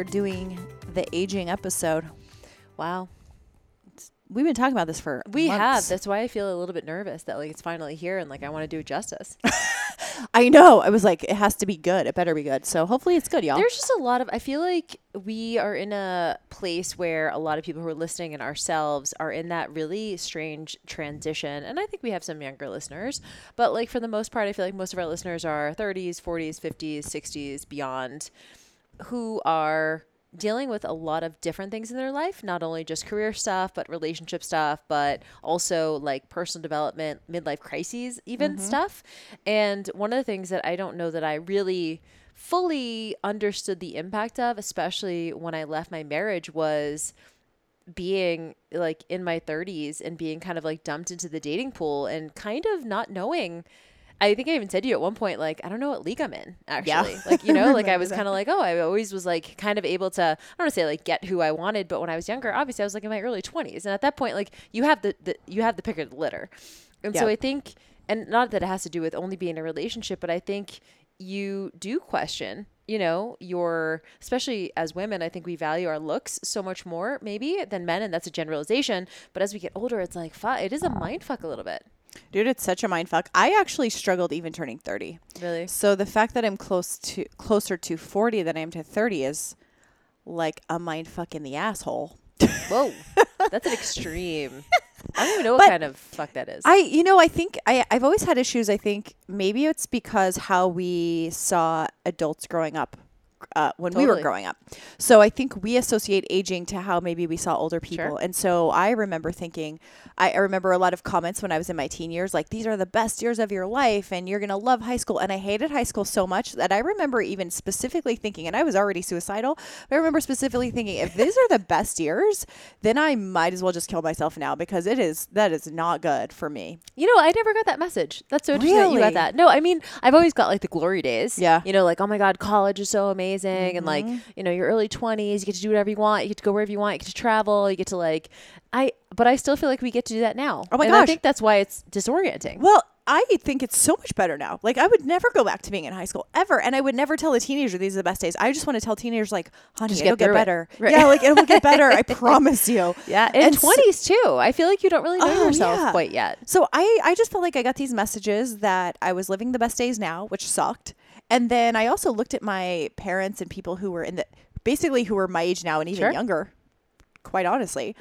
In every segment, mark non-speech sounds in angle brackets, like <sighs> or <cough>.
We are doing the aging episode. Wow. We've been talking about this for We have. That's why I feel a little bit nervous that like it's finally here and like I want to do it justice. <laughs> I know. I was like, it has to be good. It better be good. So hopefully it's good, y'all. There's just a lot of I feel like we are in a place where a lot of people who are listening and ourselves are in that really strange transition. And I think we have some younger listeners, but like for the most part I feel like most of our listeners are 30s, 40s, 50s, 60s, beyond who are dealing with a lot of different things in their life, not only just career stuff, but relationship stuff, but also like personal development, midlife crises, even mm-hmm. stuff. And one of the things that I don't know that I really fully understood the impact of, especially when I left my marriage, was being like in my 30s and being kind of like dumped into the dating pool and kind of not knowing I think I even said to you at one point, like, I don't know what league I'm in, actually. Like, you know, like I <laughs> was kind of like, oh, I always was like kind of able to, I don't want to say like get who I wanted, but when I was younger, obviously I was like in my early 20s. And at that point, like you have the, the you have the pick of the litter. And so I think, and not that it has to do with only being in a relationship, but I think you do question, you know, your, especially as women, I think we value our looks so much more maybe than men. And that's a generalization. But as we get older, it's like, it is a mind fuck a little bit. Dude, it's such a mind fuck. I actually struggled even turning 30. Really? So the fact that I'm close to closer to 40 than I am to 30 is like a mind fuck in the asshole. <laughs> Whoa, that's an extreme. I don't even know what kind of fuck that is. I, you know, I think I, I've always had issues. I think maybe it's because how we saw adults growing up uh, when we were growing up. So I think we associate aging to how maybe we saw older people. And so I remember thinking, I, I remember a lot of comments when I was in my teen years, like, these are the best years of your life and you're going to love high school. And I hated high school so much that I remember even specifically thinking, and I was already suicidal, but I remember specifically thinking, if these are the best years, then I might as well just kill myself now because it is, that is not good for me. you know, I never got that message. That's so interesting that you got that. No, I mean, I've always got like the glory days. Yeah. You know, like, oh my God, college is so amazing. And like, mm-hmm. you know, your early 20s, you get to do whatever you want. You get to go wherever you want. You get to travel. You get to like, I, but I still feel like we get to do that now. Oh my and I think that's why it's disorienting. Well, I think it's so much better now. Like I would never go back to being in high school ever, and I would never tell a teenager these are the best days. I just want to tell teenagers like, honey, Just it'll get get through it. better. Right. Yeah, like it will get better. I <laughs> promise you. Yeah. And, so- 20s too. I feel like you don't really know Oh, yourself yeah. quite yet. So I, I just felt like I got these messages that I was living the best days now, which sucked. And then I also looked at my parents and people who were in the basically who were my age now and even Sure. younger, quite honestly.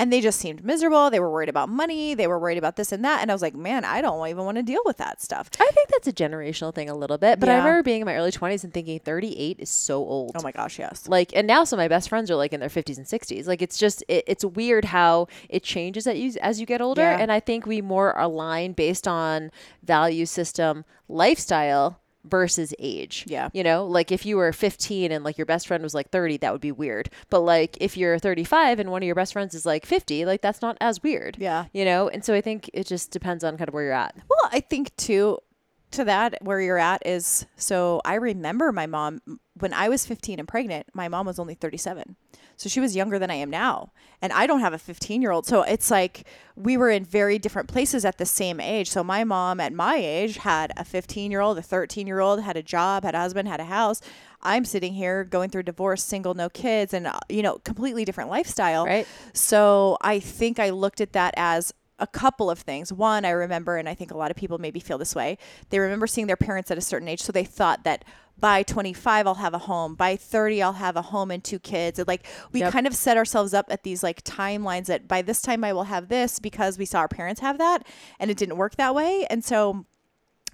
And they just seemed miserable. They were worried about money. They were worried about this and that. And I was like, man, I don't even want to deal with that stuff. I think that's a generational thing a little bit. But I remember being in my early 20s and thinking 38 is so old. Oh my gosh, yes. like and now some of my best friends are like in their 50s and 60s like it's just it, it's weird how it changes as you as you get older Yeah. and i think we more align based on value system lifestyle versus age Yeah. you know like if you were 15 and like your best friend was like 30 that would be weird but like if you're 35 and one of your best friends is like 50 like that's not as weird Yeah. you know and so i think it just depends on kind of where you're at Well, I think too, to that where you're at is so I remember my mom when I was 15 and pregnant. My mom was only 37, so she was younger than I am now, and I don't have a 15 year old. So it's like we were in very different places at the same age. So my mom at my age had a 15 year old, a 13 year old, had a job, had a husband, had a house. I'm sitting here going through divorce, single, no kids, and uh, you know, completely different lifestyle. Right. So I think I looked at that as a couple of things. One, I remember, and I think a lot of people maybe feel this way, they remember seeing their parents at a certain age. So they thought that by 25, I'll have a home. By 30, I'll have a home and two kids. And like we Yep. kind of set ourselves up at these like timelines that by this time I will have this because we saw our parents have that and it didn't work that way. And so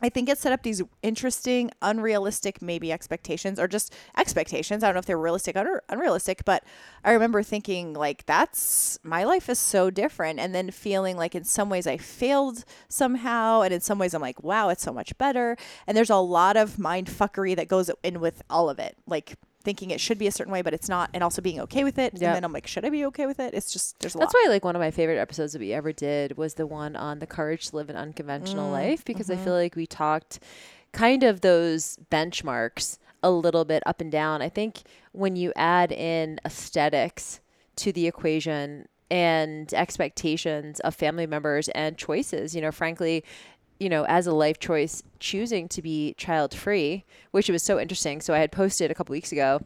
I think it set up these interesting, unrealistic, maybe expectations or just expectations. I don't know if they're realistic or unrealistic, but I remember thinking, like, that's my life is so different. And then feeling like in some ways I failed somehow. And in some ways I'm like, wow, it's so much better. And there's a lot of mind fuckery that goes in with all of it. Like, thinking it should be a certain way, but it's not, and also being okay with it. Yep. And then I'm like, should I be okay with it? It's just there's a That's lot. why like one of my favorite episodes that we ever did was the one on the courage to live an unconventional mm, life because I mm-hmm. feel like we talked kind of those benchmarks a little bit up and down. I think when you add in aesthetics to the equation and expectations of family members and choices, you know, frankly, you know, as a life choice, choosing to be child free, which was so interesting. So I had posted a couple weeks ago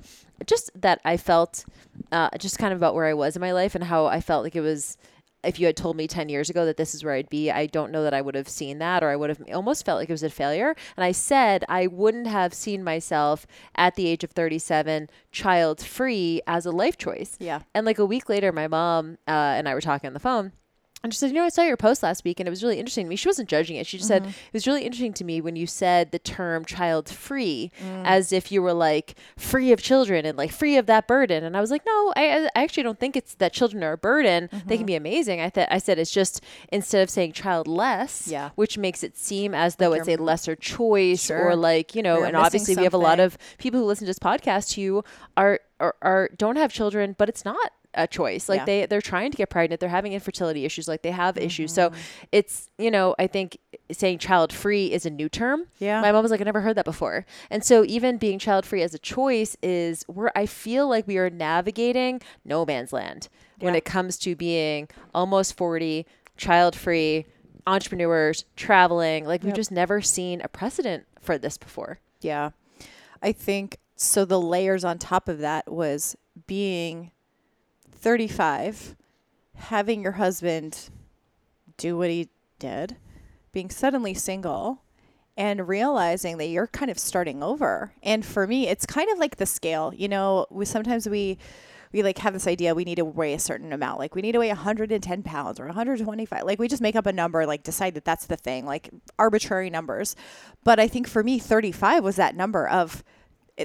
just that I felt uh, just kind of about where I was in my life and how I felt like it was. If you had told me 10 years ago that this is where I'd be, I don't know that I would have seen that or I would have almost felt like it was a failure. And I said I wouldn't have seen myself at the age of 37 child free as a life choice. Yeah. And like a week later, my mom uh, and I were talking on the phone. And she said, You know, I saw your post last week and it was really interesting to me. She wasn't judging it. She just said, It was really interesting to me when you said the term child free as if you were like free of children and like free of that burden. And I was like, No, I, I actually don't think it's that children are a burden. They can be amazing. I, th- I said, It's just instead of saying childless, Yeah. which makes it seem as though it's a lesser choice Sure. or like, you know, You're and obviously we have a lot of people who listen to this podcast who are, are, are don't have children, but it's not a choice. Like Yeah. they they're trying to get pregnant, they're having infertility issues, like they have issues. So Mm-hmm. it's you know I think saying child free is a new term. Yeah. my mom was like I never heard that before, and so even being child free as a choice is where I feel like we are navigating no man's land when it comes to being almost forty, child free, entrepreneurs, traveling. Like we've just never seen a precedent for this before. Yeah. I think so. The layers on top of that was being 35, having your husband do what he did, being suddenly single, and realizing that you're kind of starting over. And for me, it's kind of like the scale. You know, we sometimes we we like have this idea we need to weigh a certain amount like we need to weigh 110 pounds or 125 like we just make up a number like decide that that's the thing like arbitrary numbers but i think for me 35 was that number of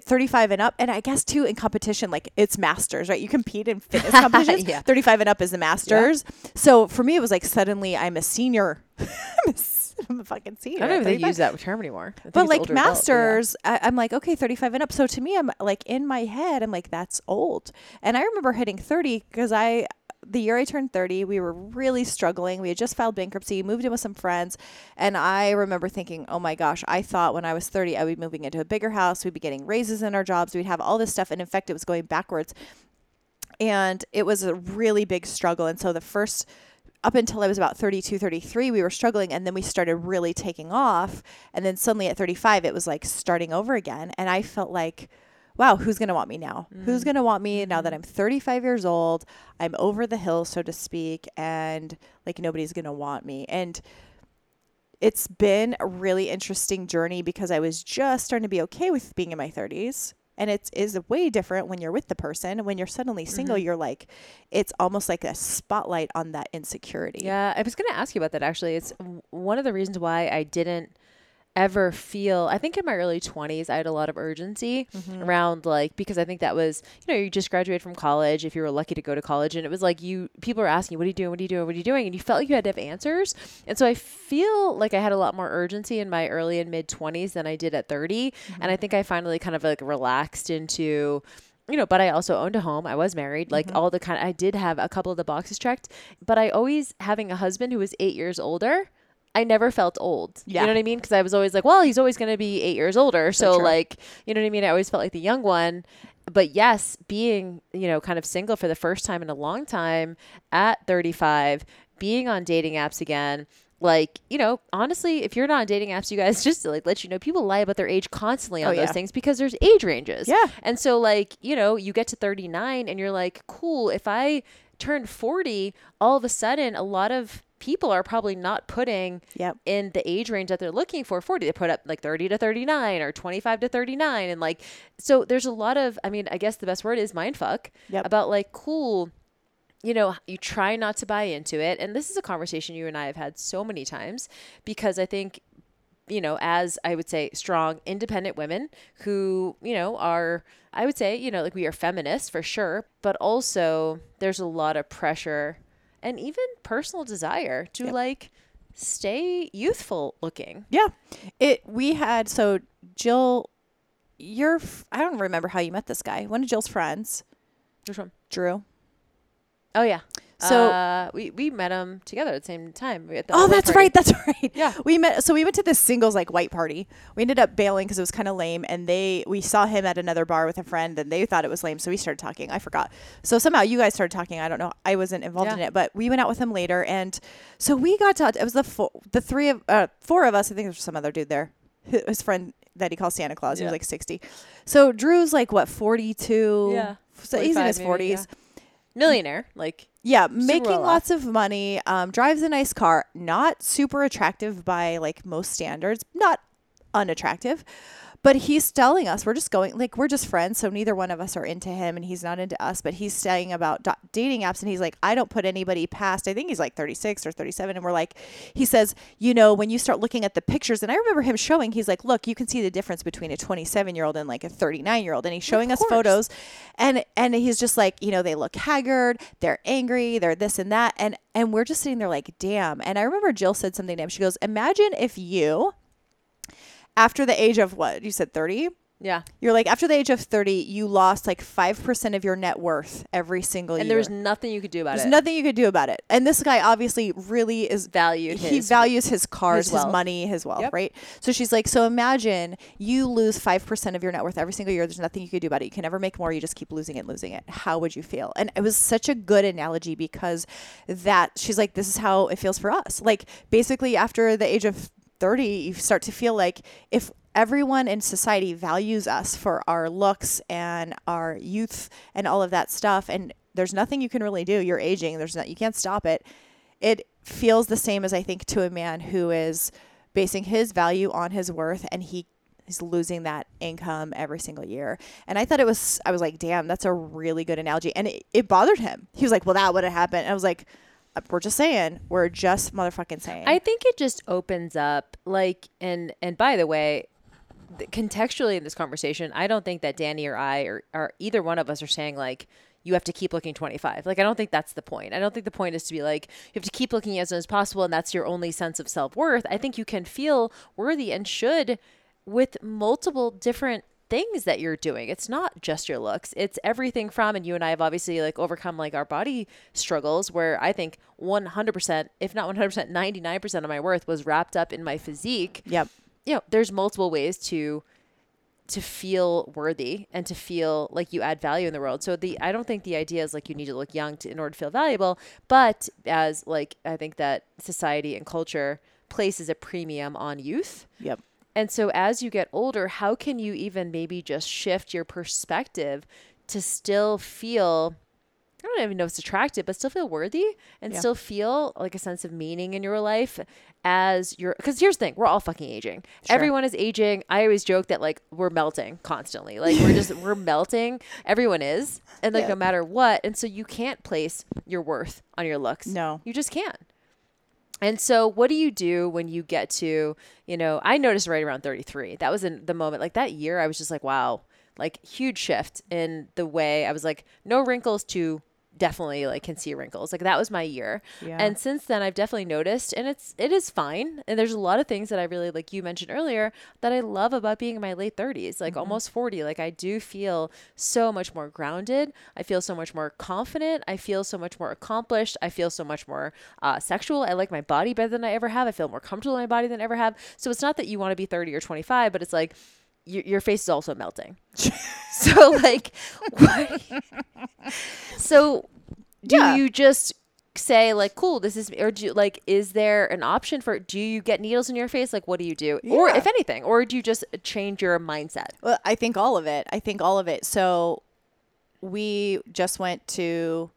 35 and up and i guess too in competition like it's masters right? You compete in fitness <laughs> competitions. Yeah. 35 and up is the masters. So for me it was like suddenly i'm a senior. <laughs> I'm, a, s- I'm a fucking senior I don't even think 35 use that term anymore. But like older adult, yeah. masters I, i'm like okay 35 and up. So to me i'm like in my head i'm like that's old. And i remember hitting 30 because i the year i turned 30 we were really struggling we had just filed bankruptcy moved in with some friends and i remember thinking oh my gosh i thought when i was 30 i would be moving into a bigger house we'd be getting raises in our jobs we'd have all this stuff and in fact it was going backwards and it was a really big struggle and so the first up until I was about 32, 33, we were struggling. And then we started really taking off. And then suddenly at 35, it was like starting over again. And I felt like, wow, who's going to want me now? Who's mm. going to want me now that mm. I'm 35 years old? I'm over the hill, so to speak. And like nobody's going to want me. And it's been a really interesting journey because I was just starting to be okay with being in my 30s. And it's way different when you're with the person. When you're suddenly single, mm-hmm. you're like, it's almost like a spotlight on that insecurity. Yeah, I was going to ask you about that actually. It's one of the reasons why I didn't ever feel I think in my early 20s I had a lot of urgency mm-hmm. around like because I think that was you know you just graduated from college if you were lucky to go to college and it was like you people are asking you what are you doing? What are you doing? What are you doing? And you felt like you had to have answers. And so I feel like I had a lot more urgency in my early and mid 20s than I did at 30 and I mm-hmm. think I finally kind of like relaxed into you know, but I also owned a home. I was married. Like mm-hmm. all the kind I did have a couple of the boxes checked, but I always having a husband who was 8 years older, I never felt old. Yeah. You know what I mean? Because I was always like, well, he's always going to be eight years older. So, true. like, you know what I mean? I always felt like the young one. But yes, being, you know, kind of single for the first time in a long time at 35, being on dating apps again, like, you know, honestly, if you're not on dating apps, you guys <laughs> just to like let you know, people lie about their age constantly oh, on Oh, those yeah. things because there's age ranges. Yeah. And so, like, you know, you get to 39 and you're like, cool, if I turned 40, all of a sudden, a lot of people are probably not putting Yep. in the age range that they're looking for 40 they put up like 30 to 39 or 25 to 39 and like so there's a lot of i mean i guess the best word is mind fuck Yep. about like cool you know you try not to buy into it and this is a conversation you and i have had so many times because i think you know, as I would say, strong, independent women who, you know, are, I would say, you know, like we are feminists for sure, but also there's a lot of pressure and even personal desire to like stay youthful looking. Yeah. It we had so Jill you're f- I don't remember how you met this guy. One of Jill's friends, Which one? Drew. Oh yeah. So- uh, we we met him together at the same time. the Oh, that's party. right. That's <laughs> right. Yeah. We met so we went to this singles like white party. We ended up bailing cuz it was kind of lame and they we saw him at another bar with a friend and they thought it was lame so we started talking. I forgot. So somehow you guys started talking. I don't know. I wasn't involved in it, but we went out with him later and so we got to it was the four, the three of uh, four of us. I think there's some other dude there. His friend that he calls Santa Claus. He was like 60. So Drew's like what 42. Yeah. So he's in his 45 maybe, 40s. Millionaire, like Yeah, making well lots of money. Um, drives a nice car. Not super attractive by like most standards. Not unattractive, but he's telling us we're just going like we're just friends. So neither one of us are into him, and he's not into us. But he's saying about dating apps, and he's like, I don't put anybody past. I think he's like 36 or 37, and we're like, he says, you know, when you start looking at the pictures, and I remember him showing, he's like, look, you can see the difference between a 27 year old and like a 39 year old, and he's showing us photos and and he's just like you know they look haggard they're angry they're this and that and and we're just sitting there like damn and i remember jill said something to him she goes imagine if you after the age of what? You said 30 yeah. you're like after the age of 30 you lost like 5% of your net worth every single And year. And there was nothing you could do about there's it. There's nothing you could do about it. And this guy obviously really is Valued he his- values his cars his his, money his wealth Yep. right? So she's like so imagine you lose 5% of your net worth every single year. There's nothing you could do about it. You can never make more. You just keep losing it losing it. How would you feel? And it was such a good analogy because that she's like this is how it feels for us. Like basically after the age of 30 you start to feel like if everyone in society values us for our looks and our youth and all of that stuff and there's nothing you can really do you're aging there's not you can't stop it it feels the same as I think to a man who is basing his value on his worth and he is losing that income every single year. And I thought it was I was like, damn, that's a really good analogy. And it, it bothered him. He was like, Well, that would have happened. And I was like, "Uh, we're just saying. We're just motherfucking saying. I think it just opens up like and and by the way, contextually in this conversation, I don't think that Danny or I or, or either one of us are saying like you have to keep looking 25. Like I don't think that's the point. I don't think the point is to be like you have to keep looking as soon as possible and that's your only sense of self-worth. I think you can feel worthy and should with multiple different things that you're doing. It's not just your looks. It's everything from and you and I have obviously like overcome like our body struggles where I think 100% if not 100% 99% of my worth was wrapped up in my physique Yep. you know, there's multiple ways to to feel worthy and to feel like you add value in the world. So the I don't think the idea is like you need to look young to, in order to feel valuable, but as like I think that society and culture places a premium on youth. Yep. And so as you get older, how can you even maybe just shift your perspective to still feel I don't even know if it's attractive, but still feel worthy and Yeah. still feel like a sense of meaning in your life as you're. Because here's the thing: we're all fucking aging. Everyone is aging. I always joke that like we're melting constantly. Like we're just we're <laughs> melting. Everyone is, and like Yeah. no matter what. And so you can't place your worth on your looks. No. you just can't. And so, what do you do when you get to, you know, I noticed right around 33. That was in the moment, like that year, I was just like, wow, like huge shift in the way I was like, no wrinkles to definitely like can see wrinkles. Like that was my year. Yeah. And since then, I've definitely noticed, and it's, it is fine. And there's a lot of things that I really, like you mentioned earlier, that I love about being in my late 30s, like almost 40. Like I do feel so much more grounded. I feel so much more confident. I feel so much more accomplished. I feel so much more uh, sexual. I like my body better than I ever have. I feel more comfortable in my body than I ever have. So it's not that you want to be 30 or 25, but it's like your, your face is also melting. <laughs> so like, what, so do Yeah. you just say like, cool, this is, or do you, like, is there an option for, do you get needles in your face? Like, what do you do? Or if anything, or do you just change your mindset? Well, I think all of it. I think all of it. So we just went to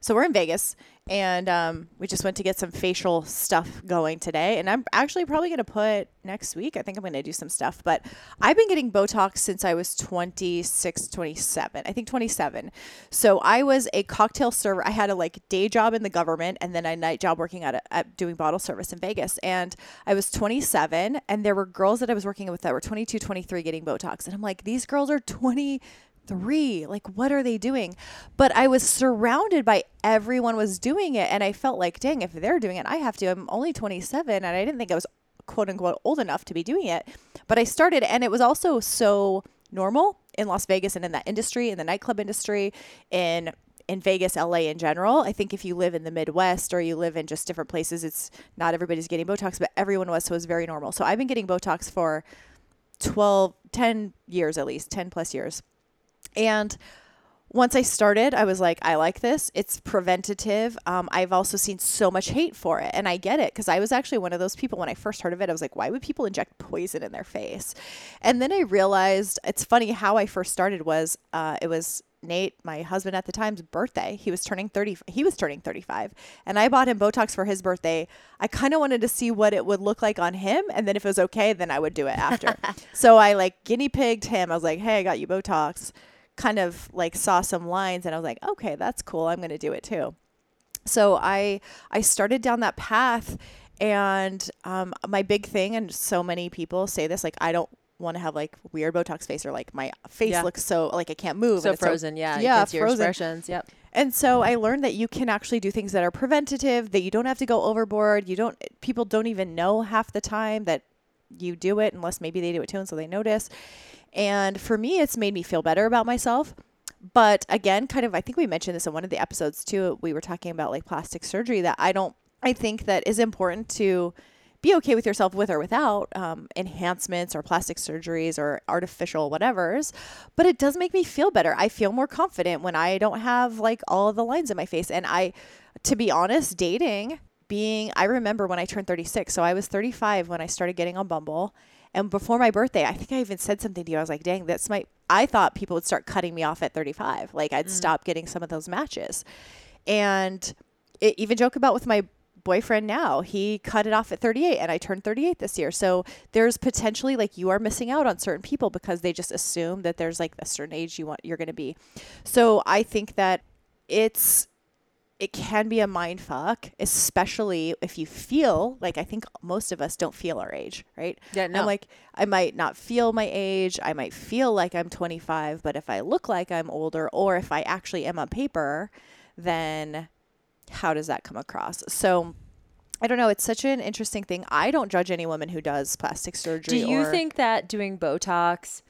so we're in Vegas and um, we just went to get some facial stuff going today. And I'm actually probably going to put next week. I think I'm going to do some stuff. But I've been getting Botox since I was 26, 27. I think 27. So I was a cocktail server. I had a like day job in the government and then a night job working at, a, at doing bottle service in Vegas. And I was 27 and there were girls that I was working with that were 22, 23 getting Botox. And I'm like, these girls are 20 three. Like, what are they doing? But I was surrounded by everyone was doing it. And I felt like, dang, if they're doing it, I have to. I'm only 27 and I didn't think I was quote unquote old enough to be doing it. But I started, and it was also so normal in Las Vegas and in that industry, in the nightclub industry, in in Vegas, LA in general. I think if you live in the Midwest or you live in just different places, it's not everybody's getting Botox, but everyone was, so it was very normal. So I've been getting Botox for 12, 10 years at least, 10 plus years. And once I started, I was like, I like this. It's preventative. Um, I've also seen so much hate for it, and I get it because I was actually one of those people when I first heard of it. I was like, why would people inject poison in their face? And then I realized it's funny how I first started was uh, it was Nate, my husband at the time's birthday. He was turning 30 he was turning 35 and I bought him Botox for his birthday. I kind of wanted to see what it would look like on him and then if it was okay, then I would do it after. <laughs> so I like guinea pigged him. I was like, "Hey, I got you Botox." Kind of like saw some lines and I was like, okay, that's cool. I'm going to do it too. So I I started down that path and um, my big thing and so many people say this like I don't want to have like weird Botox face or like my face Yeah. looks so like I can't move. So frozen, yeah. yeah, your frozen. expressions. Yep. And so I learned that you can actually do things that are preventative, that you don't have to go overboard. You don't people don't even know half the time that you do it unless maybe they do it too and so they notice. And for me it's made me feel better about myself. But again, kind of I think we mentioned this in one of the episodes too. We were talking about like plastic surgery that I don't I think that is important to be okay with yourself with or without um, enhancements or plastic surgeries or artificial whatevers but it does make me feel better i feel more confident when i don't have like all the lines in my face and i to be honest dating being i remember when i turned 36 so i was 35 when i started getting on bumble and before my birthday i think i even said something to you. I was like dang that's my i thought people would start cutting me off at 35 like i'd mm. stop getting some of those matches. And it, even joke about with my boyfriend now he cut it off at 38 and i turned 38 this year. So there's potentially like you are missing out on certain people because they just assume that there's like a certain age you want you're going to be. So i think that it's it can be a mind fuck especially if you feel like i think most of us don't feel our age right Yeah, no. i'm like i might not feel my age i might feel like i'm 25 but if i look like i'm older or if i actually am on paper then how does that come across? So I don't know. It's such an interesting thing. I don't judge any woman who does plastic surgery. Do you think that doing Botox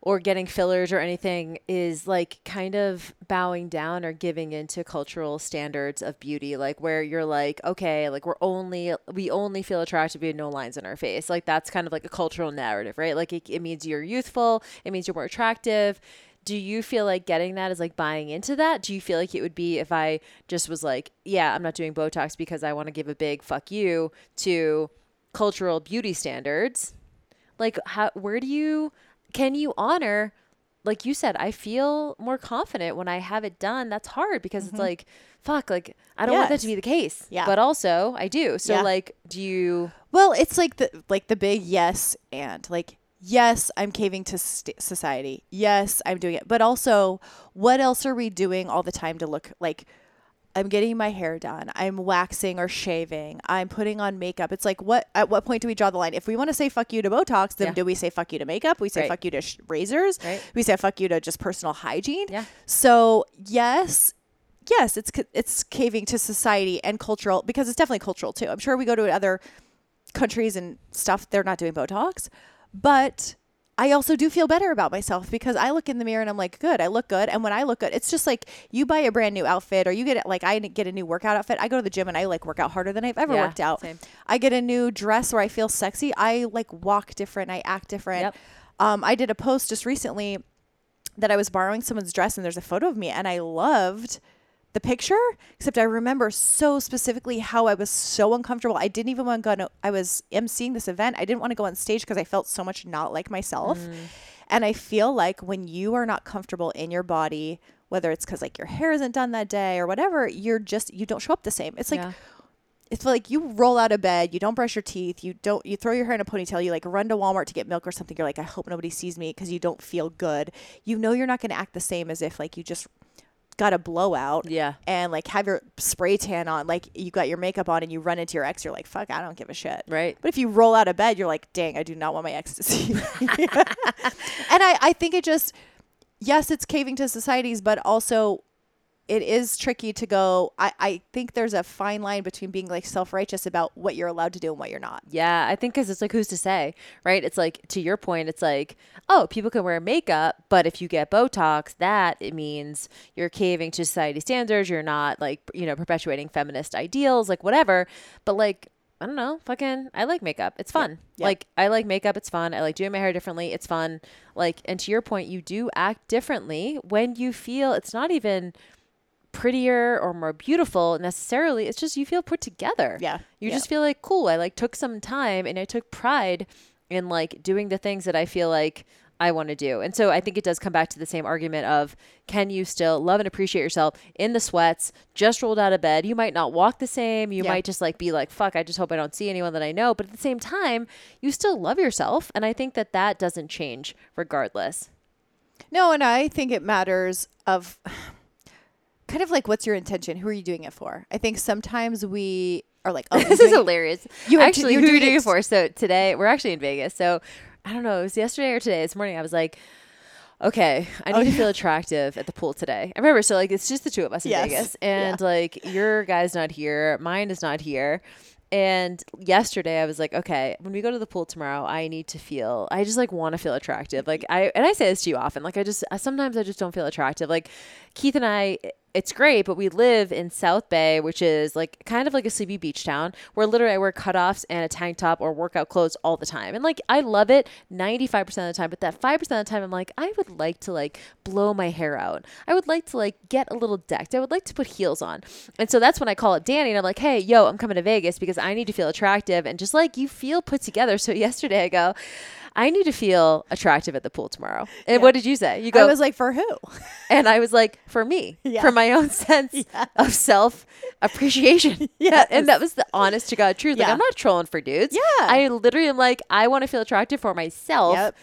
or getting fillers or anything is like kind of bowing down or giving into cultural standards of beauty like where you're like okay like we're only we only feel attractive we have no lines in our face. Like that's kind of like a cultural narrative right? Like it, it means you're youthful it means you're more attractive. Do you feel like getting that is like buying into that? Do you feel like it would be if i just was like yeah i'm not doing botox because i want to give a big fuck you to cultural beauty standards? Like how where do you can you honor like you said i feel more confident when i have it done that's hard because it's mm-hmm. like fuck like i don't want that to be the case Yeah. but also i do so Yeah. like do you Well, it's like the like the big yes and like yes, I'm caving to st- society. Yes, I'm doing it. But also, what else are we doing all the time to look like I'm getting my hair done. I'm waxing or shaving. I'm putting on makeup. It's like what at what point do we draw the line? If we want to say fuck you to Botox, then Yeah. do we say fuck you to makeup? We say Right. fuck you to sh- razors. Right. We say fuck you to just personal hygiene. Yeah. So, yes, yes, it's it's caving to society and cultural because it's definitely cultural too. I'm sure we go to other countries and stuff they're not doing botox but i also do feel better about myself because i look in the mirror and i'm like good i look good. And when i look good it's just like you buy a brand new outfit or you get like i get a new workout outfit. I go to the gym and i like work out harder than i've ever Yeah, worked out. same. i get a new dress where i feel sexy. I like walk different. I act different. Yep. um, i did a post just recently that I was borrowing someone's dress and there's a photo of me and I loved the picture, except I remember so specifically how I was so uncomfortable. I didn't even want to go. No, I was emceeing this event. I didn't want to go on stage because I felt so much not like myself. Mm. And I feel like when you are not comfortable in your body, whether it's because like your hair isn't done that day or whatever, you're just you don't show up the same. It's like Yeah. it's like you roll out of bed, you don't brush your teeth, you don't you throw your hair in a ponytail, you like run to Walmart to get milk or something. You're like, I hope nobody sees me because you don't feel good. You know you're not going to act the same as if like you just got a blowout Yeah. and like have your spray tan on, like you got your makeup on and you run into your ex, you're like, fuck, I don't give a shit. Right. But if you roll out of bed, you're like, dang, I do not want my ex to see me. <laughs> and I, I think it just, yes, it's caving to societies, but also it is tricky to go. I, I think there's a fine line between being like self righteous about what you're allowed to do and what you're not. Yeah, I think because it's like, who's to say, right? It's like, to your point, it's like, oh, people can wear makeup, but if you get Botox, that it means you're caving to society standards. You're not like, you know, perpetuating feminist ideals, like whatever. But like, I don't know, fucking, I like makeup. It's fun. Yeah. Like, I like makeup. It's fun. I like doing my hair differently. It's fun. Like, and to your point, you do act differently when you feel it's not even prettier or more beautiful necessarily. It's just you feel put together. Yeah. You Yeah. just feel like cool. I like took some time and I took pride in like doing the things that I feel like I want to do. And so I think it does come back to the same argument of can you still love and appreciate yourself in the sweats, just rolled out of bed. You might not walk the same. You Yeah. might just like be like, fuck, I just hope I don't see anyone that I know. But at the same time, you still love yourself. And I think that that doesn't change regardless. No, and I think it matters of kind of like what's your intention? Who are you doing it for? I think sometimes we are like, <laughs> oh, this is hilarious. You actually, you're doing it for? So today, we're actually in Vegas. So I don't know. It was yesterday or today. This morning, I was like, okay, I need Oh, to feel attractive at the pool today. I remember. So like, it's just the two of us in Yes. Vegas, and like your guy's not here, mine is not here. And yesterday I was like, okay, when we go to the pool tomorrow, I need to feel, I just like want to feel attractive. Like I, and I say this to you often, like I just, sometimes I just don't feel attractive. Like Keith and I, it's great, but we live in South Bay, which is like kind of like a sleepy beach town where literally I wear cutoffs and a tank top or workout clothes all the time. And like I love it 95% of the time, but that 5% of the time I'm like, I would like to like blow my hair out. I would like to like get a little decked. I would like to put heels on. And so that's when I call up Danny and I'm like, hey, yo, I'm coming to Vegas because I need to feel attractive and just like you feel put together. So yesterday I go, I need to feel attractive at the pool tomorrow. And what did you say? You go, I was like, for who? and I was like, for me, <laughs> Yeah. for my own sense <laughs> of self appreciation. <laughs> Yes. And that was the honest to God truth. Like, I'm not trolling for dudes. Yeah. I literally am like, I want to feel attractive for myself. Yep.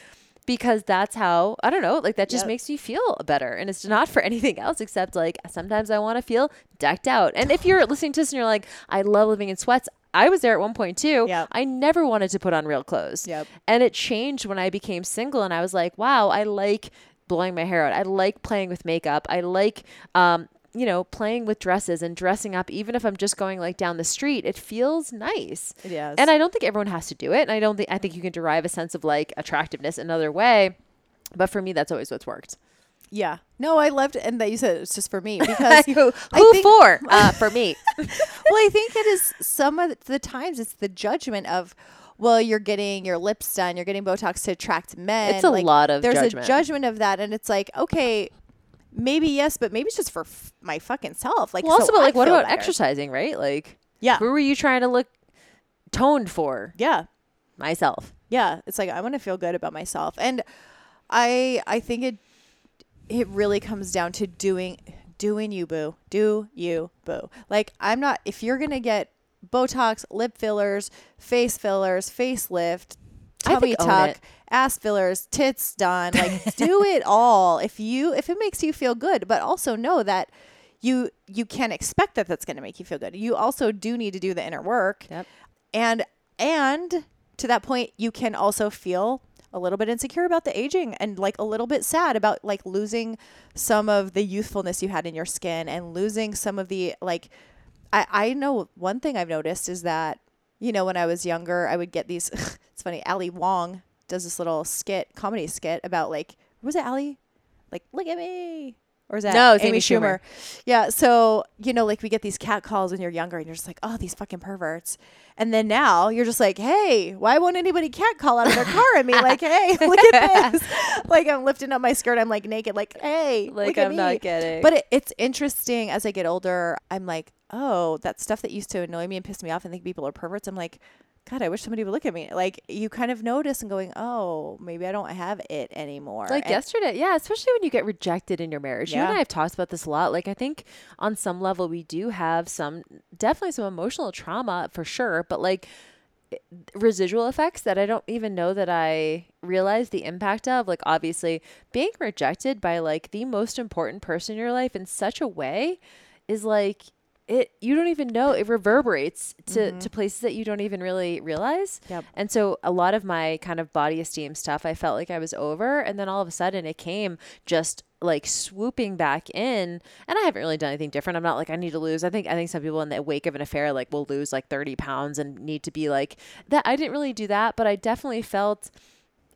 Because that's how I don't know, like that just Yep. makes me feel better, and it's not for anything else except like sometimes I want to feel decked out. And if you're listening to this and you're like, I love living in sweats, I was there at one point too. Yep. I never wanted to put on real clothes. Yep. And it changed when I became single and I was like, wow, I like blowing my hair out. I like playing with makeup. I like um, you know, playing with dresses and dressing up even if I'm just going like down the street. It feels nice. It is. And I don't think everyone has to do it. And I don't think I think you can derive a sense of like attractiveness another way. But for me that's always what's worked. Yeah. No, I loved it. And that you said it's just for me <laughs> because who I who think- for? <laughs> Uh, for me. <laughs> well, I think it is some of the times it's the judgment of, well, you're getting your lips done, you're getting Botox to attract men. It's a lot of there's judgment. a judgment of that, and it's like, okay, maybe yes, but maybe it's just for f- my fucking self. Like, well also so but like what about better. exercising, right? Like Yeah, who were you trying to look toned for? yeah, Myself. yeah. It's like I want to feel good about myself, and I I think it it really comes down to doing doing you boo. Do you boo. Like i'm not if you're gonna get botox lip fillers face fillers facelift tummy tuck ass fillers tits done like <laughs> do it all. If you if it makes you feel good but also know that you you can't expect that that's going to make you feel good. You also do need to do the inner work. Yep. and and to that point you can also feel a little bit insecure about the aging and like a little bit sad about like losing some of the youthfulness you had in your skin and losing some of the like I, I know one thing I've noticed is that, you know, when I was younger, I would get these. <laughs> it's funny. Ali Wong does this little skit, comedy skit about like, was it Ali? Like, look at me. Or is that No, it's Amy Amy Schumer? Schumer. Yeah. So, you know, like we get these cat calls when you're younger and you're just like, oh, these fucking perverts. And then now you're just like, hey, why won't anybody cat call out of their car at me? Like, hey, <laughs> look at <laughs> this. like I'm lifting up my skirt. I'm like naked. Like, hey, Like look at I'm me. not getting. But it, it's interesting as I get older. I'm like, oh, that stuff that used to annoy me and piss me off and think people are perverts. I'm like, God, I wish somebody would look at me. Like you kind of notice and going, oh, maybe I don't have it anymore. Like And- yesterday, yeah, especially when you get rejected in your marriage. Yeah. You and I have talked about this a lot. Like I think on some level we do have some definitely some emotional trauma for sure, but like eh, residual effects that I don't even know that I realize the impact of. Like obviously being rejected by like the most important person in your life in such a way is like it you don't even know it reverberates to mm-hmm. to places that you don't even really realize. Yep. and so a lot of my kind of body esteem stuff i felt like i was over and then all of a sudden it came just like swooping back in. And i haven't really done anything different. I'm not like i need to lose. I think i think some people in the wake of an affair like will lose like 30 pounds and need to be like that i didn't really do that but i definitely felt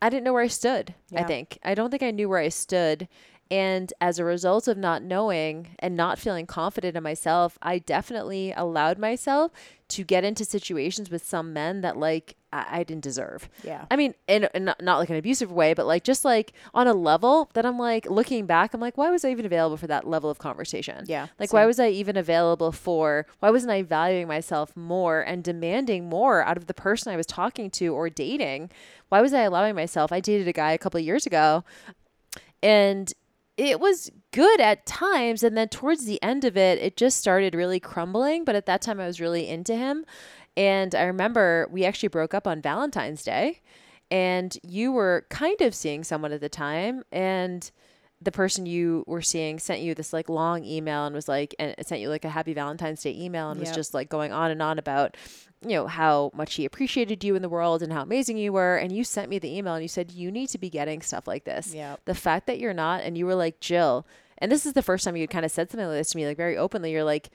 I didn't know where I stood. I think. I don't think I knew where I stood, and as a result of not knowing and not feeling confident in myself, I definitely allowed myself to get into situations with some men that like I, I didn't deserve. Yeah. I mean, in not, not like an abusive way, but like just like on a level that I'm like looking back, I'm like, why was I even available for that level of conversation? Yeah, Like, why was I even available for, why wasn't I valuing myself more and demanding more out of the person I was talking to or dating? Why was I allowing myself? I dated a guy a couple of years ago and it was good at times and then towards the end of it it just started really crumbling but at that time i was really into him. And i remember we actually broke up on valentine's day and you were kind of seeing someone at the time and the person you were seeing sent you this like long email and was like and it sent you like a happy valentine's day email and was just like going on and on about you know how much he appreciated you in the world and how amazing you were and you sent me the email and you said you need to be getting stuff like this Yeah. the fact that you're not and you were like jill and this is the first time you kind of said something like this to me like very openly you're like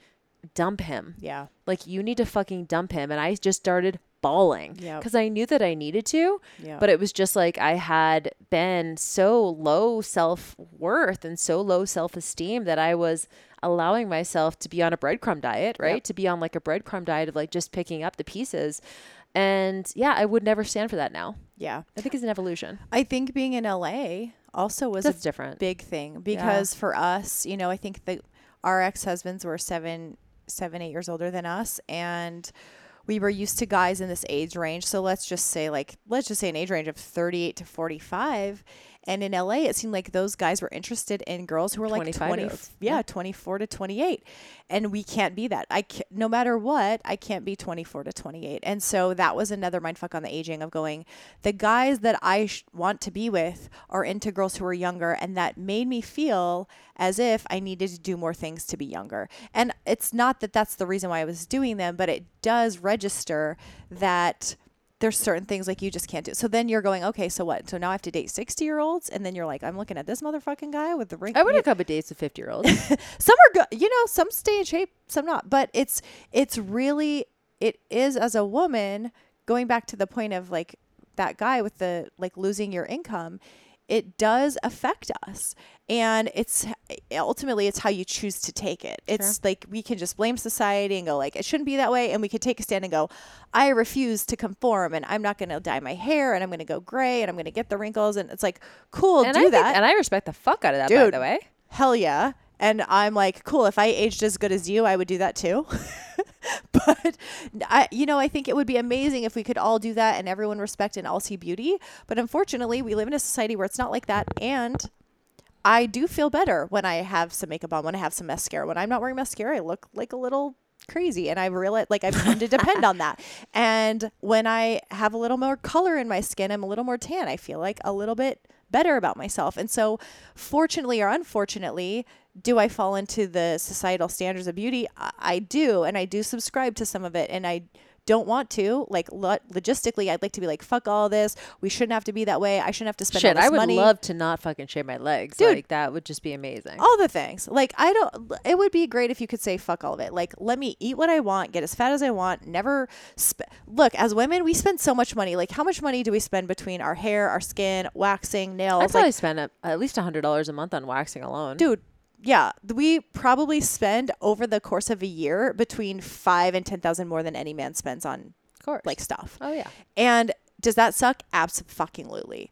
dump him Yeah. like you need to fucking dump him and i just started bawling Yep. because i knew that i needed to Yeah. but it was just like i had been so low self-worth and so low self-esteem that i was allowing myself to be on a breadcrumb diet right Yep. to be on like a breadcrumb diet of like just picking up the pieces and yeah i would never stand for that now Yeah. i think it's an evolution I think being in LA also was that's a different big thing because for us, you know, I think that our ex husbands were seven, seven, eight years older than us, and we were used to guys in this age range. So let's just say, like, let's just say an age range of 38 to 45. And in LA, it seemed like those guys were interested in girls who were like 25 20, year olds. yeah, 24 to 28. And we can't be that. I ca no matter what, I can't be 24 to 28. And so that was another mindfuck on the aging of going, the guys that I sh- want to be with are into girls who are younger. And that made me feel as if I needed to do more things to be younger. And it's not that that's the reason why I was doing them, but it does register that there's certain things like you just can't do. So then you're going, okay, so what? So now I have to date 60 year olds. And then you're like, I'm looking at this motherfucking guy with the ring. i would have a couple dates with 50 year olds <laughs> some are good you know some stay in shape some not but it's it's really it is as a woman going back to the point of like that guy with the like losing your income it does affect us and it's ultimately it's how you choose to take it it's like we can just blame society and go like it shouldn't be that way and we could take a stand and go i refuse to conform and i'm not going to dye my hair and i'm going to go gray and i'm going to get the wrinkles and it's like cool and do I think- that and i respect the fuck out of that by the way hell yeah. And I'm like, cool. If I aged as good as you, I would do that too. <laughs> <laughs> but I, you know, I think it would be amazing if we could all do that and everyone respect and all see beauty. But unfortunately, we live in a society where it's not like that. And I do feel better when I have some makeup on, when I have some mascara. When I'm not wearing mascara, I look like a little crazy and I realize like I've come to depend on that. And when I have a little more color in my skin, I'm a little more tan. I feel like a little bit better about myself. And so fortunately or unfortunately, do I fall into the societal standards of beauty? I, I do, and I do subscribe to some of it and I don't want to like lo- logistically i'd like to be like fuck all this we shouldn't have to be that way i shouldn't have to spend Shit, all this I would money love to not fucking shave my legs. Dude. Like that would just be amazing. all the things. Like I don't. It would be great if you could say fuck all of it. Like let me eat what I want, get as fat as I want. Never sp- look. As women, we spend so much money. Like how much money do we spend between our hair, our skin, waxing, nails? I probably Like, spend a, at least a hundred dollars a month on waxing alone. dude. Yeah, we probably spend over the course of a year between five and ten thousand more than any man spends on like stuff. oh yeah. And does that suck? Absolutely.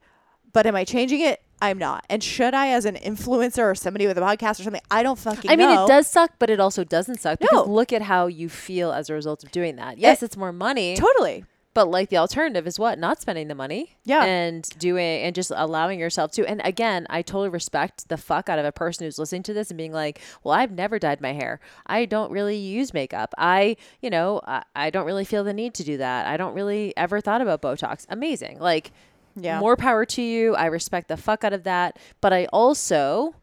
But am I changing it? I'm not. And should I, as an influencer or somebody with a podcast or something, I don't fucking. I mean, know. it does suck, but it also doesn't suck because No. look at how you feel as a result of doing that. Yes, It- it's more money, totally. But like the alternative is what? Not spending the money. Yeah. And doing and just allowing yourself to. And again, I totally respect the fuck out of a person who's listening to this and being like, well, I've never dyed my hair. I don't really use makeup. I, you know, I, I don't really feel the need to do that. I don't really ever thought about Botox. Amazing. Like, Yeah. more power to you. I respect the fuck out of that. But I also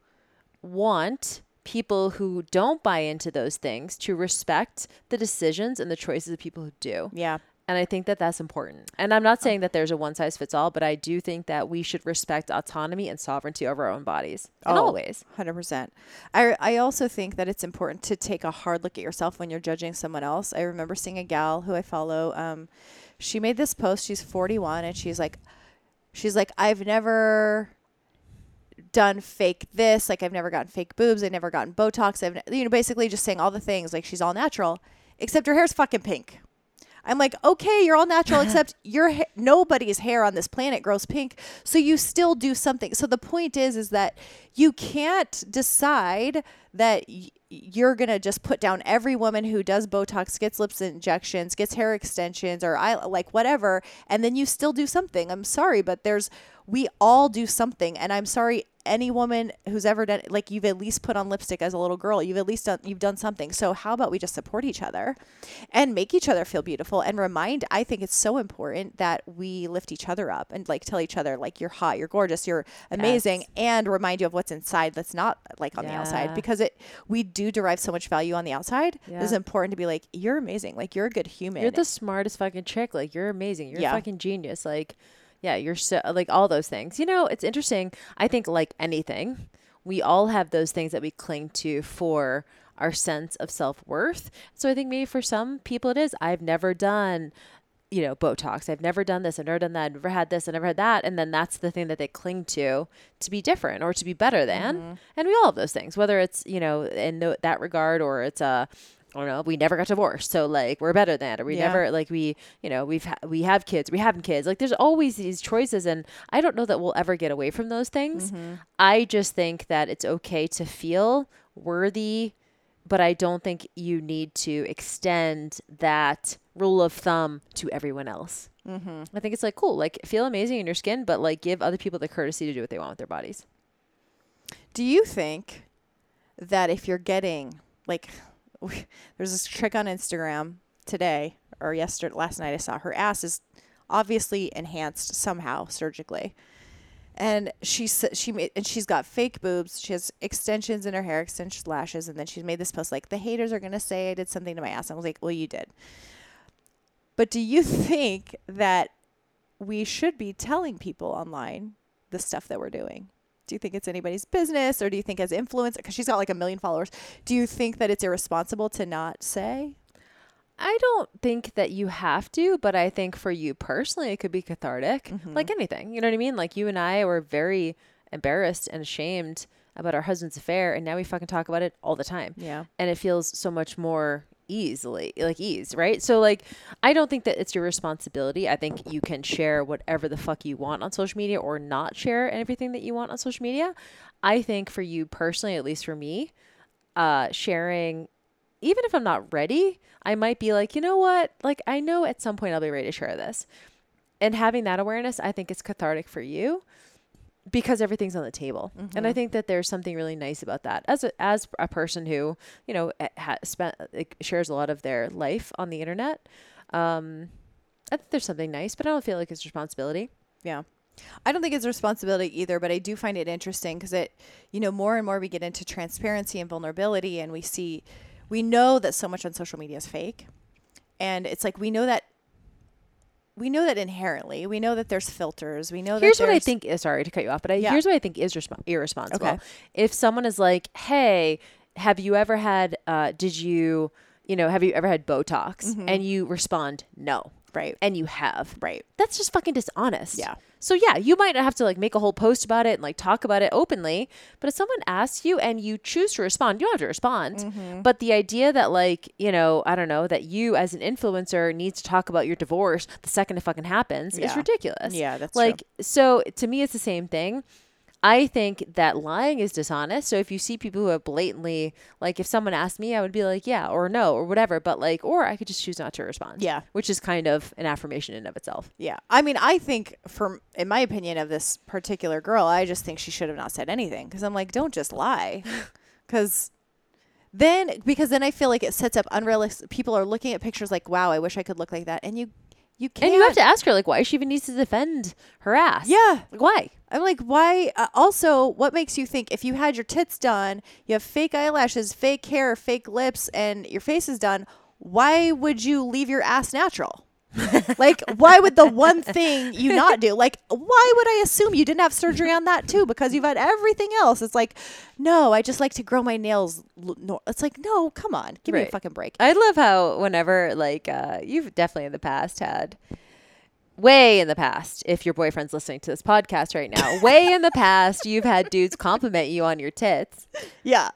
want people who don't buy into those things to respect the decisions and the choices of people who do. Yeah. And I think that that's important. And I'm not saying that there's a one size fits all, but I do think that we should respect autonomy and sovereignty over our own bodies in all ways. Hundred percent. I I also think that it's important to take a hard look at yourself when you're judging someone else. I remember seeing a gal who I follow. Um, she made this post. She's 41, and she's like, she's like, I've never done fake this. Like I've never gotten fake boobs. I've never gotten Botox. I've ne-" you know basically just saying all the things. Like she's all natural, except her hair's fucking pink. I'm like, okay, you're all natural, <laughs> except your ha- nobody's hair on this planet grows pink, so you still do something. So the point is, is that you can't decide that y- you're gonna just put down every woman who does Botox, gets lips injections, gets hair extensions, or I like whatever, and then you still do something. I'm sorry, but there's we all do something, and I'm sorry any woman who's ever done like you've at least put on lipstick as a little girl you've at least done you've done something so how about we just support each other and make each other feel beautiful and remind i think it's so important that we lift each other up and like tell each other like you're hot you're gorgeous you're amazing Yes. and remind you of what's inside that's not like on the outside because it we do derive so much value on the outside it's important to be like you're amazing like you're a good human You're the smartest fucking chick. Like you're amazing. You're Yeah. a fucking genius. Like, yeah, you're so like all those things. You know, it's interesting. I think like anything, we all have those things that we cling to for our sense of self worth. So I think maybe for some people it is. I've never done you know, Botox. I've never done this. I've never done that. I've never had this. I've never had that. And then that's the thing that they cling to to be different or to be better than. Mm-hmm. And we all have those things, whether it's, you know, in that regard or it's a, I don't know, we never got divorced. So like we're better than, or we Yeah. never, like we, you know, we've, ha- we have kids, we haven't kids. Like there's always these choices. And I don't know that we'll ever get away from those things. Mm-hmm. I just think that it's okay to feel worthy but I don't think you need to extend that rule of thumb to everyone else. Mm-hmm. I think it's like cool, like feel amazing in your skin, but like give other people the courtesy to do what they want with their bodies. Do you think that if you're getting like <laughs> there's this trick on Instagram today or yesterday last night I saw her ass is obviously enhanced somehow surgically. And she she made and she's got fake boobs. She has extensions in her hair, extensions lashes, and then she's made this post like the haters are gonna say I did something to my ass. I was like, well, you did. But do you <laughs> think that we should be telling people online the stuff that we're doing? Do you think it's anybody's business or do you think as influencer because she's got like a million followers, do you think that it's irresponsible to not say? I don't think that you have to, but I think for you personally, it could be cathartic, like anything. You know what I mean? Like you and I were very embarrassed and ashamed about our husband's affair, and now we fucking talk about it all the time. Yeah. and it feels so much more easily like ease right so like i don't think that it's your responsibility i think you can share whatever the fuck you want on social media or not share everything that you want on social media i think for you personally at least for me uh sharing even if i'm not ready i might be like you know what? Like i know at some point i'll be ready to share this. And having that awareness i think is cathartic for you because everything's on the table. And i think that there's something really nice about that. As a, as a person who you know eh, ha- spent like, shares a lot of their life on the internet um i think there's something nice but i don't feel like it's responsibility. Yeah. I don't think it's a responsibility either, but I do find it interesting because it, you know, more and more we get into transparency and vulnerability and we see, we know that so much on social media is fake. And it's like, we know that, we know that inherently. We know that there's filters. We know that here's what i think is sorry to cut you off but I, Yeah. here's what i think is resp- irresponsible Okay. if someone is like hey have you ever had uh did you you know have you ever had botox and you respond no Right. and you have Right. that's just fucking dishonest. Yeah. So yeah, you might have to like make a whole post about it and like talk about it openly, but if someone asks you and you choose to respond, you don't have to respond. Mm-hmm. But the idea that like, you know, I don't know, that you as an influencer needs to talk about your divorce the second it fucking happens is ridiculous. Yeah, that's like so to me it's the same thing. I think that lying is dishonest. So if you see people who have blatantly, like, if someone asked me, I would be like, yeah, or no, or whatever. But like, or I could just choose not to respond. Yeah. which is kind of an affirmation in of itself. Yeah. I mean, I think from in my opinion of this particular girl, I just think she should have not said anything cuz I'm like, don't just lie. <laughs> Cuz then because then I feel like it sets up unrealistic people are looking at pictures like, "Wow, I wish I could look like that." And you you can't And you have to ask her, like, why she even needs to defend her ass. Yeah. Like, why? I'm like, why? Uh, also, what makes you think if you had your tits done, you have fake eyelashes, fake hair, fake lips, and your face is done, why would you leave your ass natural? like, why would the one <laughs> thing you not do? Like, why would I assume you didn't have surgery on that too? Because you've had everything else. It's like, no, I just like to grow my nails. it's like, no, come on, give me a fucking break. I love how whenever like uh, you've definitely in the past had way in the past if your boyfriend's listening to this podcast right now way in the <laughs> past you've had dudes compliment you on your tits Yeah,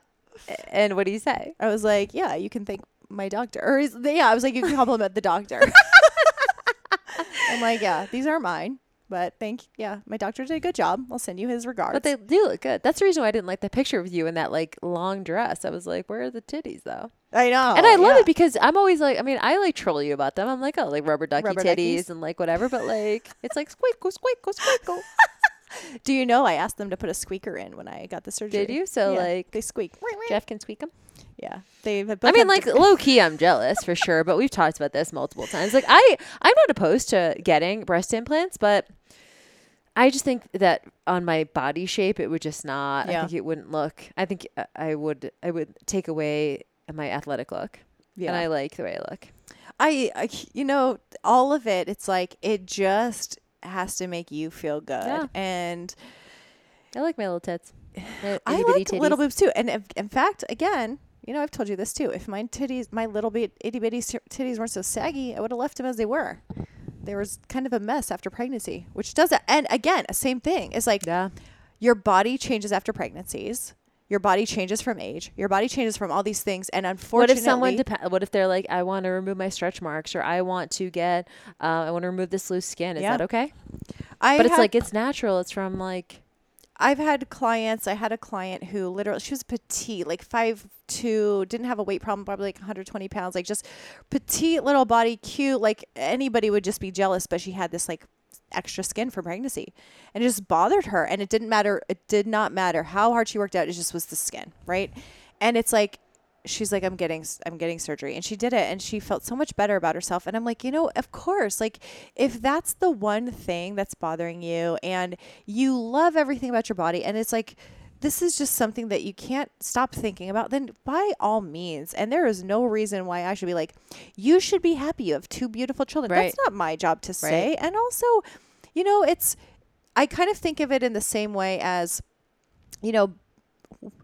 and what do you say I was like, yeah, you can thank my doctor. Or he's, yeah, I was like, you can compliment the doctor. <laughs> I'm like, yeah, these are mine. But thank, yeah, my doctor did a good job. I'll send you his regards. but they do look good that's the reason why I didn't like the picture of you in that like long dress I was like where are the titties though I know, and I love yeah. it because I'm always like I mean I like troll you about them I'm like oh like rubber ducky Rubber titties duckies. and like whatever but like <laughs> it's like squeakle squeakle squeakle <laughs> Do you know I asked them to put a squeaker in when I got the surgery? Did you? So, Yeah, like, they squeak. Jeff can squeak them Yeah, they. have I mean, like different- low key, I'm jealous for sure, but we've talked about this multiple times. Like, I I'm not opposed to getting breast implants, but I just think that on my body shape, it would just not. Yeah. I think it wouldn't look. I think uh, I would. I would take away my athletic look, yeah. and I like the way I look. I, I, you know, all of it. It's like it just has to make you feel good, Yeah. and I like my little tits. My <sighs> I like little titties. boobs too. And if, in fact, again, you know, I've told you this too. If my titties, my little bit itty bitty titties weren't so saggy, I would have left them as they were. There was kind of a mess after pregnancy, which does it. And again, same thing. It's like Yeah. your body changes after pregnancies. Your body changes from age. Your body changes from all these things. And unfortunately, What if someone dep- What if they're like, I want to remove my stretch marks, or I want to get, uh, I want to remove this loose skin. Is Yeah. that okay? I But it's like it's natural. It's from like I've had clients. I had a client who literally she was petite, like five two, didn't have a weight problem, probably like 120 pounds, like just petite little body, cute. Like anybody would just be jealous, but she had this like extra skin from pregnancy, and it just bothered her. And it didn't matter. It did not matter how hard she worked out. It just was the skin, right? And it's like she's like i'm getting i'm getting surgery and she did it and she felt so much better about herself and i'm like you know of course like if that's the one thing that's bothering you and you love everything about your body and it's like this is just something that you can't stop thinking about then by all means and there is no reason why i should be like you should be happy you have two beautiful children Right. that's not my job to say and also you know it's i kind of think of it in the same way as you know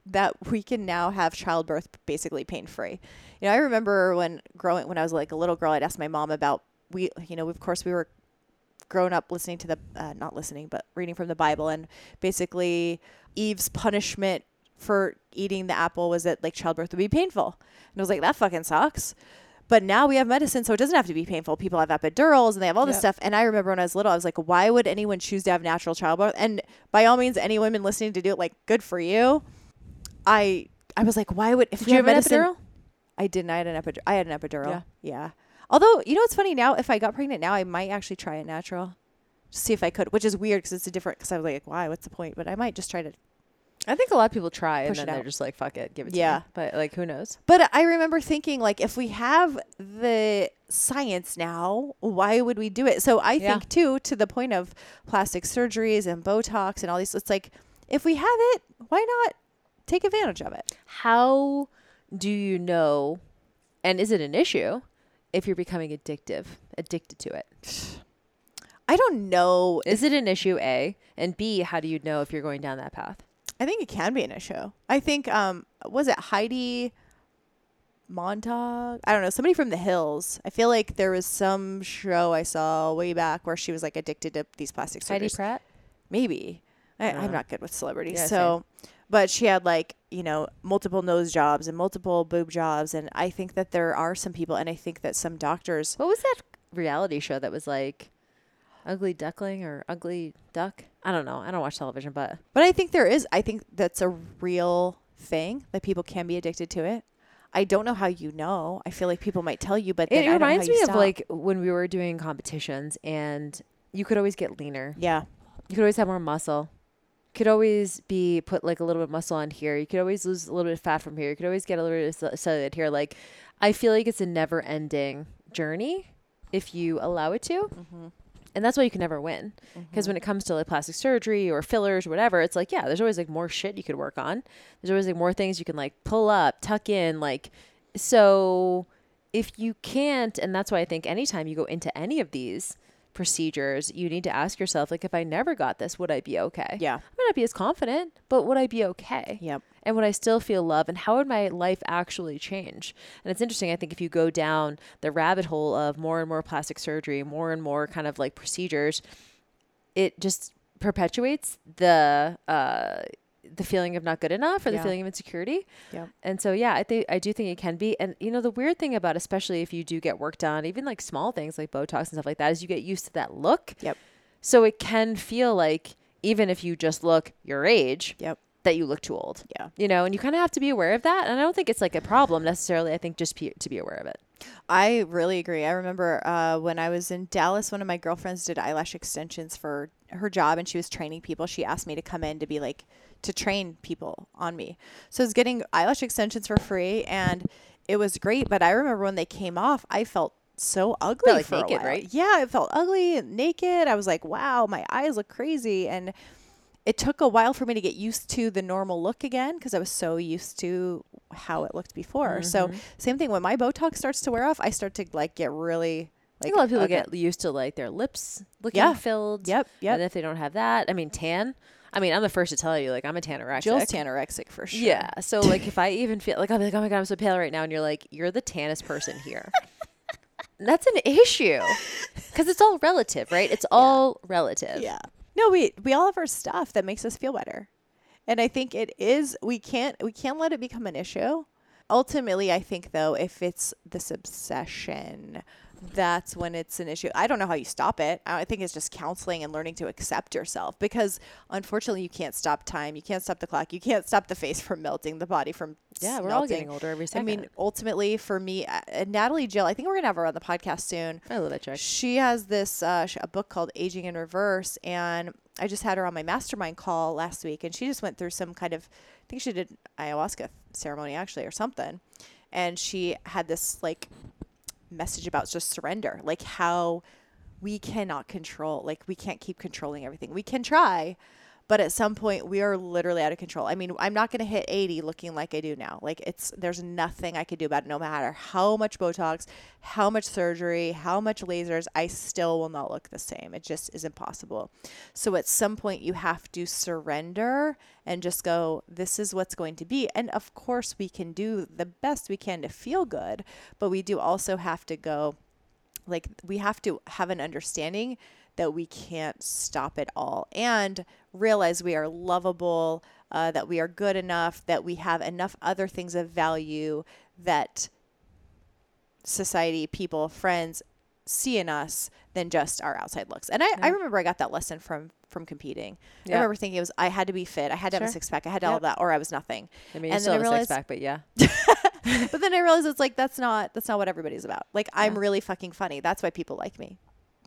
that we can now have childbirth basically pain free. You know, I remember when growing when I was like a little girl, I'd ask my mom about we you know, of course we were grown up listening to the uh, not listening, but reading from the Bible and basically Eve's punishment for eating the apple was that like childbirth would be painful. And I was like that fucking sucks. But now we have medicine, so it doesn't have to be painful. People have epidurals and they have all this Yep. stuff. And I remember when I was little, I was like, why would anyone choose to have natural childbirth? And by all means, any women listening to do it, like, good for you. I I was like, why would if Did you have an medicine? epidural? I didn't. I had an epidural. I had an epidural. Yeah. Yeah. Although you know what's funny now, if I got pregnant now, I might actually try it natural, just see if I could. Which is weird because it's a different. Because I was like, why? What's the point? But I might just try to. I think a lot of people try and then they're out. just like, fuck it, give it to Yeah. me. But like, who knows? But I remember thinking like, if we have the science now, why would we do it? So I Yeah. think too, to the point of plastic surgeries and Botox and all these, it's like, if we have it, why not take advantage of it? How do you know, and is it an issue if you're becoming addictive, addicted to it? I don't know. Is it an issue, A? And B, how do you know if you're going down that path? I think it can be an issue. I think um was it Heidi Montag? I don't know, somebody from the hills. I feel like there was some show I saw way back where she was like addicted to these plastic Heidi. Pratt? Maybe. I, Uh, I'm not good with celebrities. yeah, so but she had like, you know, multiple nose jobs and multiple boob jobs and I think that there are some people and I think that some doctors What was that reality show that was like, ugly duckling or ugly duck. I don't know. I don't watch television, but But I think there is. I think that's a real thing that people can be addicted to it. I don't know how you know. I feel like people might tell you, but it, I don't know reminds me of like when we were doing competitions and you could always get leaner. yeah, You could always have more muscle. Could always be put like a little bit of muscle on here. You could always lose a little bit of fat from here. You could always get a little bit of ce- cellulite here. Like, I feel like it's a never ending journey if you allow it to. Mm-hmm. And that's why you can never win. Mm-hmm. Because when it comes to like plastic surgery or fillers or whatever, it's like, yeah, there's always like more shit you could work on. There's always like more things you can like pull up, tuck in. Like, so if you can't, and that's why I think anytime you go into any of these procedures, you need to ask yourself, like, if I never got this, would I be okay? Yeah. I might not be as confident, but would I be okay? Yep. And would I still feel love? And how would my life actually change? And it's interesting, I think, if you go down the rabbit hole of more and more plastic surgery, more and more kind of like procedures, it just perpetuates the uh the feeling of not good enough or the Yeah. feeling of insecurity. Yeah. And so yeah, I think I do think it can be. And you know, the weird thing about especially if you do get work done, even like small things like Botox and stuff like that, is you get used to that look. Yep. So it can feel like even if you just look your age, Yep. that you look too old. Yeah. You know, and you kind of have to be aware of that. And I don't think it's like a problem necessarily. I think just pe- to be aware of it. I really agree. I remember uh, when I was in Dallas, one of my girlfriends did eyelash extensions for her job and she was training people. She asked me to come in to be like, to train people on me. So I was getting eyelash extensions for free and it was great. But I remember when they came off, I felt so ugly like for naked, a while. right? Yeah, it felt ugly and naked. I was like, wow, my eyes look crazy. And it took a while for me to get used to the normal look again because I was so used to how it looked before. So Mm-hmm. same thing when my Botox starts to wear off, I start to like get really I think a lot of people get used to like their lips looking Yeah. filled. Yep, yep. And if they don't have that, I mean, tan. I mean, I'm the first to tell you, like, I'm a tanorexic. Jill's tanorexic for sure. Yeah. So <laughs> like, if I even feel like I'm like, oh my god, I'm so pale right now, and you're like, you're the tannest person here. <laughs> That's an issue because it's all relative, right? It's all relative. Yeah. No, we we all have our stuff that makes us feel better. And I think it is we can't we can't let it become an issue. Ultimately, I think though, if it's this obsession, that's when it's an issue. I don't know how you stop it. I think it's just counseling and learning to accept yourself because unfortunately you can't stop time. You can't stop the clock. You can't stop the face from melting, the body from Yeah, we're melting. all getting older every second. I mean, ultimately for me, uh, Natalie Jill, I think we're going to have her on the podcast soon I love that chick. she has this uh, a book called Aging in Reverse, and I just had her on my mastermind call last week, and she just went through some kind of, I think she did ayahuasca ceremony actually or something, and she had this like message about just surrender, like how we cannot control, like we can't keep controlling everything. We can try, but at some point we are literally out of control. I mean, I'm not going to hit 80 looking like I do now. Like it's there's nothing I could do about it no matter how much botox, how much surgery, how much lasers, I still will not look the same. It just is impossible. So at some point you have to surrender and just go this is what's going to be. And of course we can do the best we can to feel good, but we do also have to go like we have to have an understanding that we can't stop it all and realize we are lovable uh, that we are good enough that we have enough other things of value that society people friends see in us than just our outside looks and i, I remember i got that lesson from from competing Yeah. i remember thinking it was i had to be fit i had to have a six-pack i had to have all that or i was nothing I mean, you and still have a six pack, but yeah. <laughs> but then I realized it's like that's not that's not what everybody's about. Like I'm really fucking funny. That's why people like me.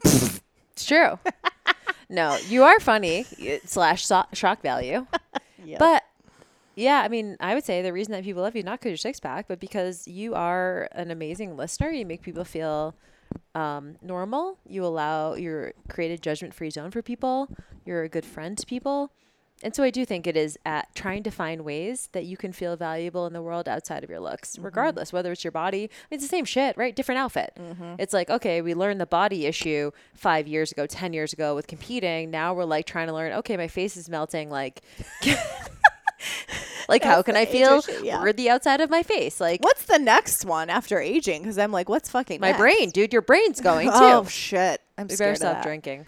It's true. <laughs> no, you are funny slash so- shock value. <laughs> Yeah. But yeah, I mean, I would say the reason that people love you not because you're six pack, but because you are an amazing listener. You make people feel um, normal. You allow your created judgment free zone for people. You're a good friend to people. And so I do think it is at trying to find ways that you can feel valuable in the world outside of your looks, mm-hmm. regardless whether it's your body. I mean, it's the same shit, right? Different outfit. Mm-hmm. It's like okay, we learned the body issue five years ago, ten years ago with competing. Now we're like trying to learn. Okay, my face is melting. Like, <laughs> like how can I feel issue, yeah. the outside of my face? Like What's the next one after aging? Because I'm like, what's fucking my next? brain, dude. Your brain's <laughs> going too. Oh shit! I'm we scared better stop drinking.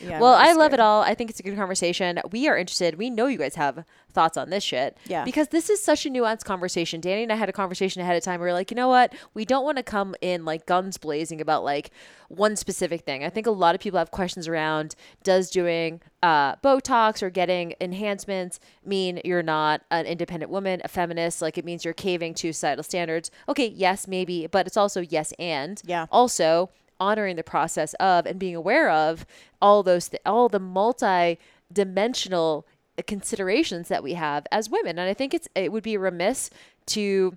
Yeah, well, I'm love it all. I think it's a good conversation. We are interested. We know you guys have thoughts on this shit. Yeah. Because this is such a nuanced conversation. Danny and I had a conversation ahead of time. We were like, you know what? We don't want to come in like guns blazing about like one specific thing. I think a lot of people have questions around does doing uh, Botox or getting enhancements mean you're not an independent woman, a feminist? Like it means you're caving to societal standards. Okay, yes, maybe, but it's also yes and. Yeah. Also, honoring the process of and being aware of all those th- all the multi-dimensional considerations that we have as women. And i think it's it would be remiss to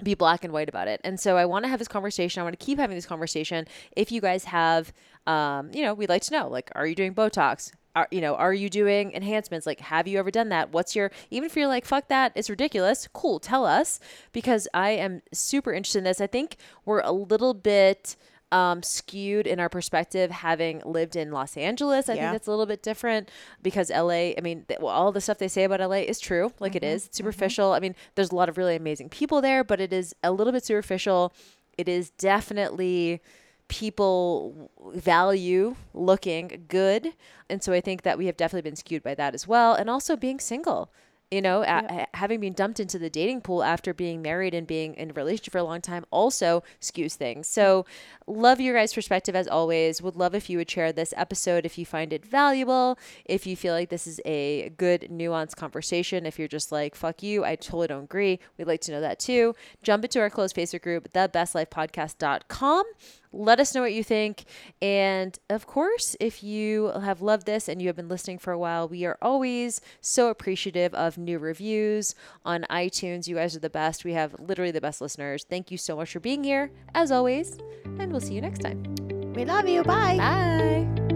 be black and white about it. And so i want to have this conversation. I want to keep having this conversation. If you guys have um, you know we'd like to know like are you doing botox? Are, you know are you doing enhancements? Like have you ever done that? What's your even if you're like fuck that it's ridiculous cool tell us because i am super interested in this. I think we're a little bit um, skewed in our perspective having lived in Los Angeles. I Yeah. think that's a little bit different because LA, I mean, th- well, all the stuff they say about LA is true. Like it is. It's superficial. I mean, there's a lot of really amazing people there, but it is a little bit superficial. It is definitely people value looking good. And so I think that we have definitely been skewed by that as well. And also being single. You know, a- having been dumped into the dating pool after being married and being in a relationship for a long time also skews things. So, love your guys' perspective as always. Would love if you would share this episode if you find it valuable. If you feel like this is a good, nuanced conversation. If you're just like, fuck you, I totally don't agree. We'd like to know that too. Jump into our closed Facebook group, thebestlifepodcast.com. Let us know what you think. And of course, if you have loved this and you have been listening for a while, we are always so appreciative of new reviews on iTunes. You guys are the best. We have literally the best listeners. Thank you so much for being here, as always. And we'll see you next time. We love you. Bye. Bye.